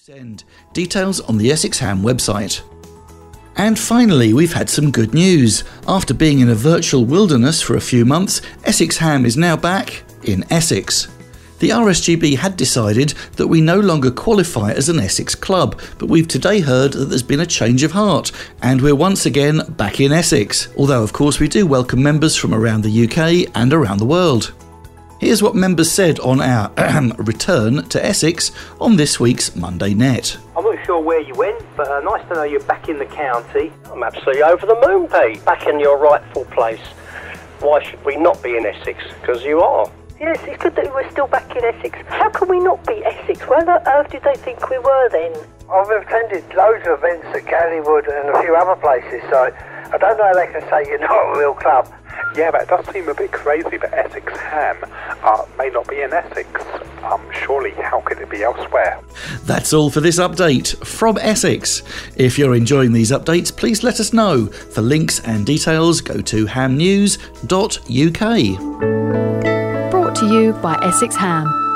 Send details on the Essex Ham website. And finally, we've had some good news. After being in a virtual wilderness for a few months, Essex Ham is now back in Essex. The RSGB had decided that we no longer qualify as an Essex club, but we've today heard that there's been a change of heart, and we're once again back in Essex. Although, of course, we do welcome members from around the UK and around the world. Here's what members said on our return to Essex on this week's Monday Net. I'm not sure where you went, but uh, nice to know you're back in the county. I'm absolutely over the moon, Pete. Back in your rightful place. Why should we not be in Essex? Because you are. Yes, it's good that we're still back in Essex. How can we not be Essex? Where on earth did they think we were then? I've attended loads of events at Galleywood and a few other places, so I don't know how they can say you're not a real club. Yeah, but it does seem a bit crazy that Essex Ham uh, may not be in Essex. Um, surely, how could it be elsewhere? That's all for this update from Essex. If you're enjoying these updates, please let us know. For links and details, go to hamnews.uk. Brought to you by Essex Ham.